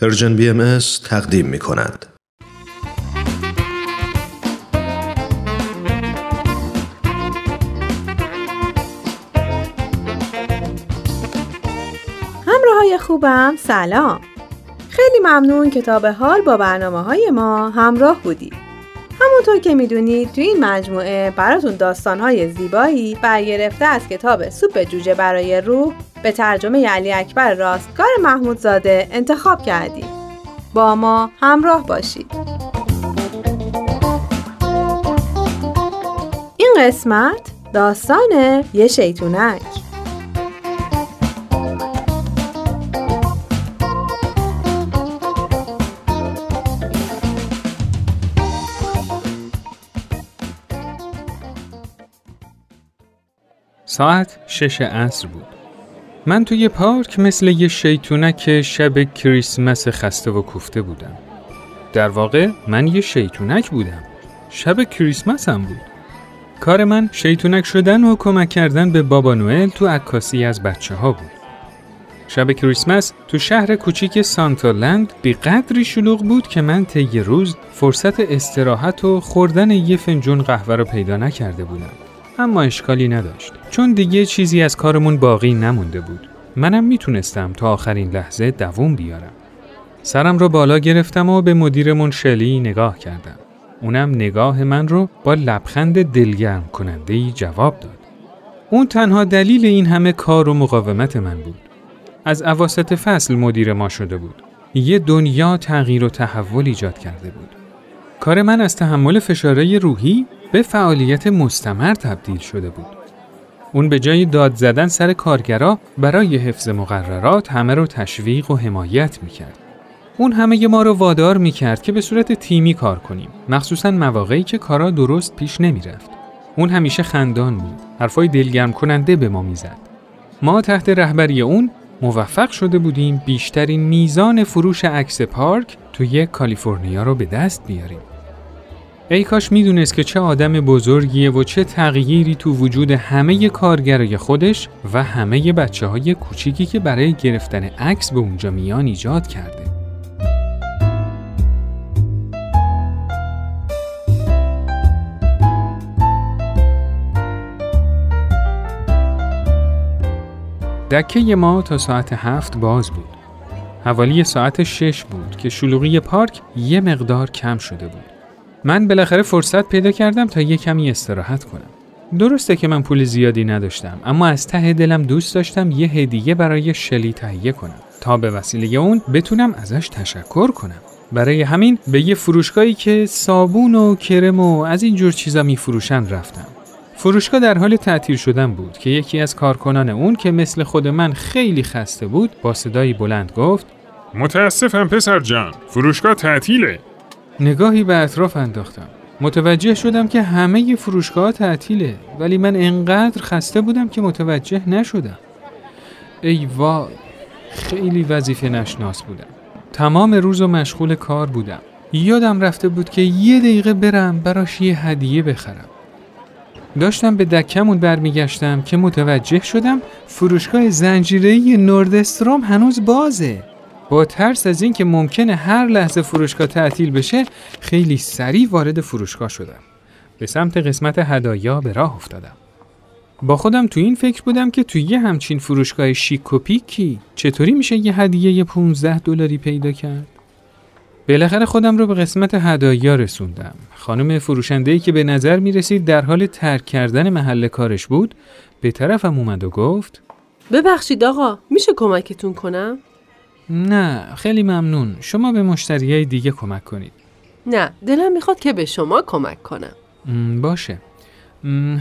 Persian BMS تقدیم می کند. همراه های خوبم سلام خیلی ممنون که تا به حال با برنامه های ما همراه بودید همونطور که می‌دونید تو این مجموعه براتون داستانهای زیبایی برگرفته از کتاب سوپ جوجه برای روح به ترجمه علی اکبر راستگار محمودزاده انتخاب کردیم. با ما همراه باشید. این قسمت داستان یه شیطونک ساعت شش عصر بود. من توی پارک مثل یه شیطونک شب کریسمس خسته و کوفته بودم. در واقع من یه شیطونک بودم. شب کریسمس هم بود. کار من شیطونک شدن و کمک کردن به بابا نوئل تو عکاسی از بچه ها بود. شب کریسمس تو شهر کوچیک سانتالند بی قدری شلوغ بود که من طی روز فرصت استراحت و خوردن یه فنجون قهوه رو پیدا نکرده بودم. اما اشکالی نداشت. چون دیگه چیزی از کارمون باقی نمونده بود. منم می‌تونستم تا آخرین لحظه دووم بیارم. سرم رو بالا گرفتم و به مدیرمون شلی نگاه کردم. اونم نگاه من رو با لبخند دلگرم کننده ای جواب داد. اون تنها دلیل این همه کار و مقاومت من بود. از اواسط فصل مدیر ما شده بود. یه دنیا تغییر و تحول ایجاد کرده بود. کار من از تحمل فشارهای روحی به فعالیت مستمر تبدیل شده بود. اون به جای داد زدن سر کارگرا برای حفظ مقررات همه رو تشویق و حمایت می‌کرد. اون همه ما رو وادار می‌کرد که به صورت تیمی کار کنیم مخصوصا مواقعی که کارا درست پیش نمی‌رفت. اون همیشه خندان بود. حرفای دلگرم کننده به ما می‌زد. ما تحت رهبری اون موفق شده بودیم بیشترین میزان فروش عکس پارک توی کالیفرنیا رو به دست بیاریم. ای کاش می‌دونست که چه آدم بزرگیه و چه تغییری تو وجود همه کارگرای خودش و همه بچه های کوچیکی که برای گرفتن عکس به اونجا میان ایجاد کرده. دکه ما تا ساعت هفت باز بود. حوالی ساعت شش بود که شلوغی پارک یه مقدار کم شده بود. من بالاخره فرصت پیدا کردم تا یه کمی استراحت کنم. درسته که من پول زیادی نداشتم اما از ته دلم دوست داشتم یه هدیه برای شلی تهیه کنم تا به وسیله اون بتونم ازش تشکر کنم. برای همین به یه فروشگاهی که صابون و کرم و از این جور چیزا میفروشن رفتم. فروشگاه در حال تعطیل شدن بود که یکی از کارکنان اون که مثل خود من خیلی خسته بود با صدایی بلند گفت متاسفم پسر جان فروشگاه تعطیله نگاهی به اطراف انداختم. متوجه شدم که همه فروشگاه تعطیله ولی من انقدر خسته بودم که متوجه نشدم. ای وای خیلی وظیفه نشناس بودم. تمام روز و مشغول کار بودم. یادم رفته بود که یه دقیقه برم براش یه هدیه بخرم. داشتم به دکمون برمیگشتم که متوجه شدم فروشگاه زنجیره‌ای نوردستروم هنوز بازه. با ترس از اینکه ممکنه هر لحظه فروشگاه تعطیل بشه خیلی سریع وارد فروشگاه شدم. به سمت قسمت هدایا به راه افتادم. با خودم تو این فکر بودم که توی یه همچین فروشگاه شیک و پیکی چطوری میشه یه هدیه 15 دلاری پیدا کرد؟ بالاخره خودم رو به قسمت هدایا رسوندم. خانم فروشنده‌ای که به نظر می رسید در حال ترک کردن محل کارش بود به طرفم اومد و گفت ببخشید آقا میشه کمکتون کنم؟ نه خیلی ممنون. شما به مشتریای دیگه کمک کنید. نه دلم می‌خواد که به شما کمک کنم. باشه.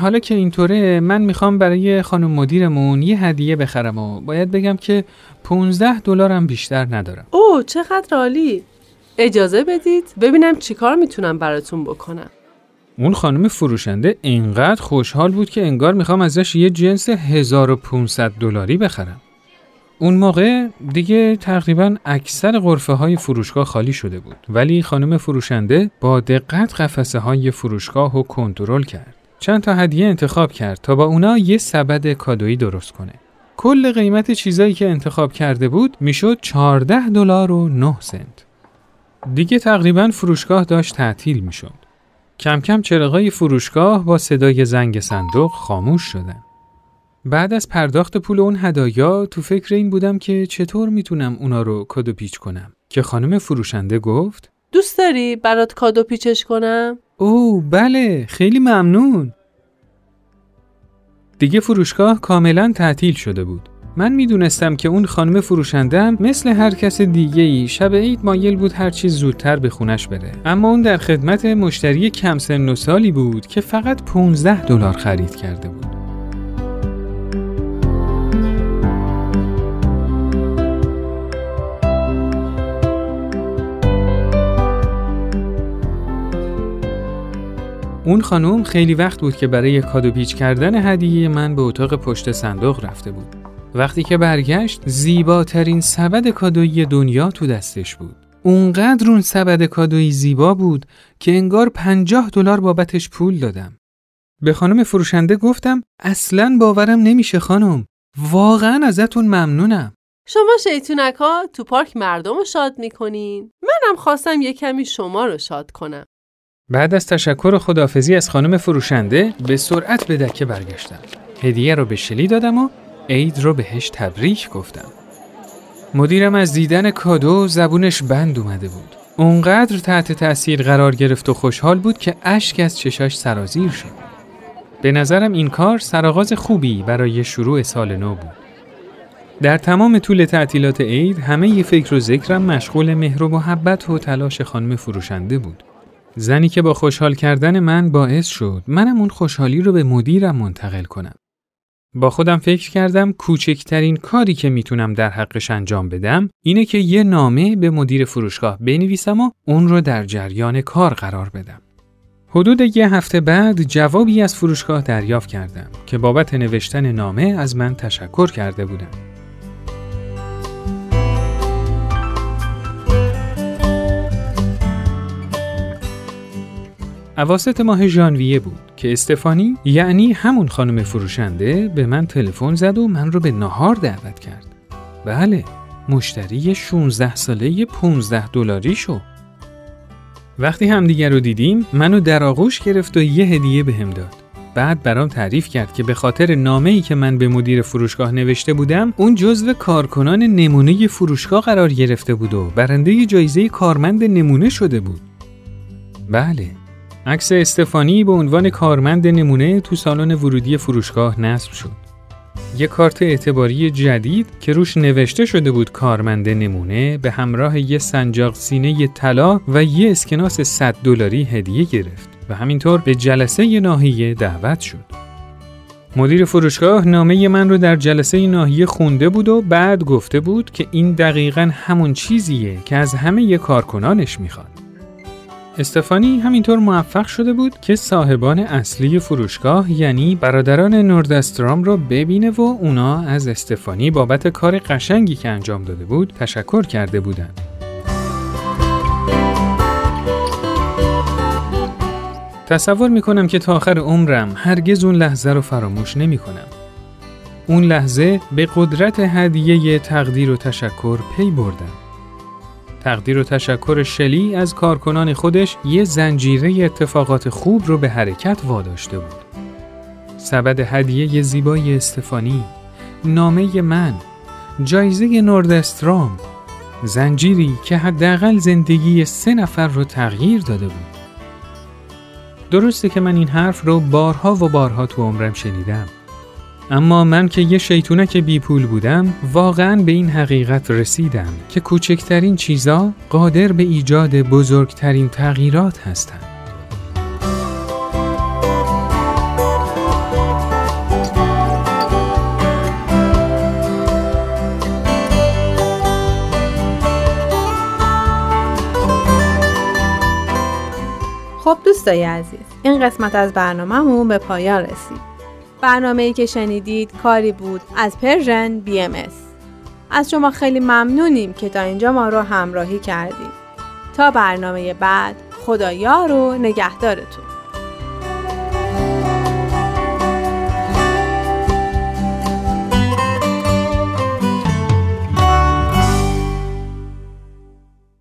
حالا که اینطوره من می‌خوام برای خانم مدیرمون یه هدیه بخرم و باید بگم که 15 دلارم بیشتر ندارم. اوه چقدر عالی. اجازه بدید ببینم چیکار می‌تونم براتون بکنم. اون خانم فروشنده اینقدر خوشحال بود که انگار می‌خوام ازش یه جنس 1500 دلاری بخرم. اون موقع دیگه تقریبا اکثر غرفه های فروشگاه خالی شده بود ولی خانم فروشنده با دقت قفسه های فروشگاه رو کنترل کرد چند تا هدیه انتخاب کرد تا با اونا یه سبد کادویی درست کنه کل قیمت چیزایی که انتخاب کرده بود می‌شد 14 دلار و 9 سنت. دیگه تقریبا فروشگاه داشت تعطیل می‌شد. کم کم چراغای فروشگاه با صدای زنگ صندوق خاموش شدن. بعد از پرداخت پول اون هدایا تو فکر این بودم که چطور می‌تونم اونا رو کادو پیچ کنم؟ که خانم فروشنده گفت دوست داری برات کادو پیچش کنم؟ او بله خیلی ممنون. دیگه فروشگاه کاملا تعطیل شده بود. من می‌دونستم که اون خانم فروشندم مثل هر کس دیگه ای شب عید مایل بود هر چیز زودتر به خونش بره. اما اون در خدمت مشتری کم سن و سالی بود که فقط 15 دلار خرید کرده بود. اون خانم خیلی وقت بود که برای کادو پیچ کردن هدیه من به اتاق پشت صندوق رفته بود. وقتی که برگشت زیباترین سبد کادویی دنیا تو دستش بود. اونقدر اون سبد کادویی زیبا بود که انگار پنجاه دلار بابتش پول دادم. به خانم فروشنده گفتم اصلا باورم نمیشه خانم. واقعا ازتون ممنونم. شما شیطونک ها تو پارک مردم رو شاد می‌کنین منم خواستم یه کمی شما رو شاد کنم بعد از تشکر و خدافزی از خانم فروشنده به سرعت به دکه برگشتم. هدیه رو به شلی دادم و عید رو بهش تبریک گفتم. مدیرم از دیدن کادو زبونش بند اومده بود. اونقدر تحت تأثیر قرار گرفت و خوشحال بود که اشک از چشاش سرازیر شد. به نظرم این کار سرآغاز خوبی برای شروع سال نو بود. در تمام طول تعطیلات عید همه ی فکر و ذکرم مشغول مهر و محبت و تلاش خانم فروشنده بود. زنی که با خوشحال کردن من باعث شد منم اون خوشحالی رو به مدیرم منتقل کنم. با خودم فکر کردم کوچکترین کاری که می‌تونم در حقش انجام بدم اینه که یه نامه به مدیر فروشگاه بنویسم و اون رو در جریان کار قرار بدم. حدود یه هفته بعد جوابی از فروشگاه دریافت کردم که بابت نوشتن نامه از من تشکر کرده بودم. اواسط ماه ژانویه بود که استفانی یعنی همون خانم فروشنده به من تلفن زد و من رو به نهار دعوت کرد. بله، مشتری 16 ساله 15 دلاری شو. وقتی همدیگر رو دیدیم منو در آغوش گرفت و یه هدیه بهم به داد. بعد برام تعریف کرد که به خاطر نامه ای که من به مدیر فروشگاه نوشته بودم اون جزو کارکنان نمونه فروشگاه قرار گرفته بود و برنده جایزه کارمند نمونه شده بود. بله عکس استفانی به عنوان کارمند نمونه تو سالن ورودی فروشگاه نصب شد. یه کارت اعتباری جدید که روش نوشته شده بود کارمند نمونه به همراه یه سنجاق سینه طلا و یه اسکناس 100 دلاری هدیه گرفت و همینطور به جلسه ناحیه دعوت شد. مدیر فروشگاه نامه من رو در جلسه ناحیه خونده بود و بعد گفته بود که این دقیقا همون چیزیه که از همه کارکنانش می‌خواد. استفانی همینطور موفق شده بود که صاحبان اصلی فروشگاه یعنی برادران نوردسترام را ببینه و اونا از استفانی بابت کار قشنگی که انجام داده بود تشکر کرده بودند. تصور می‌کنم که تا آخر عمرم هرگز اون لحظه رو فراموش نمی کنم. اون لحظه به قدرت هدیه تقدیر و تشکر پی بردم. تقدیر و تشکر شلی از کارکنان خودش یه زنجیره اتفاقات خوب رو به حرکت واداشته بود. سبد هدیه زیبای استفانی، نامه من، جایزه نوردسترام، زنجیری که حداقل زندگی سه نفر رو تغییر داده بود. درسته که من این حرف رو بارها و بارها تو عمرم شنیدم. اما من که یه شیطونک بی پول بودم واقعا به این حقیقت رسیدم که کوچکترین چیزا قادر به ایجاد بزرگترین تغییرات هستند. خب دوستای عزیز این قسمت از برنامهمون به پایان رسید برنامه که شنیدید کاری بود از پرژن بی ام از شما خیلی ممنونیم که تا اینجا ما رو همراهی کردید. تا برنامه بعد خدایا رو نگهدارتون.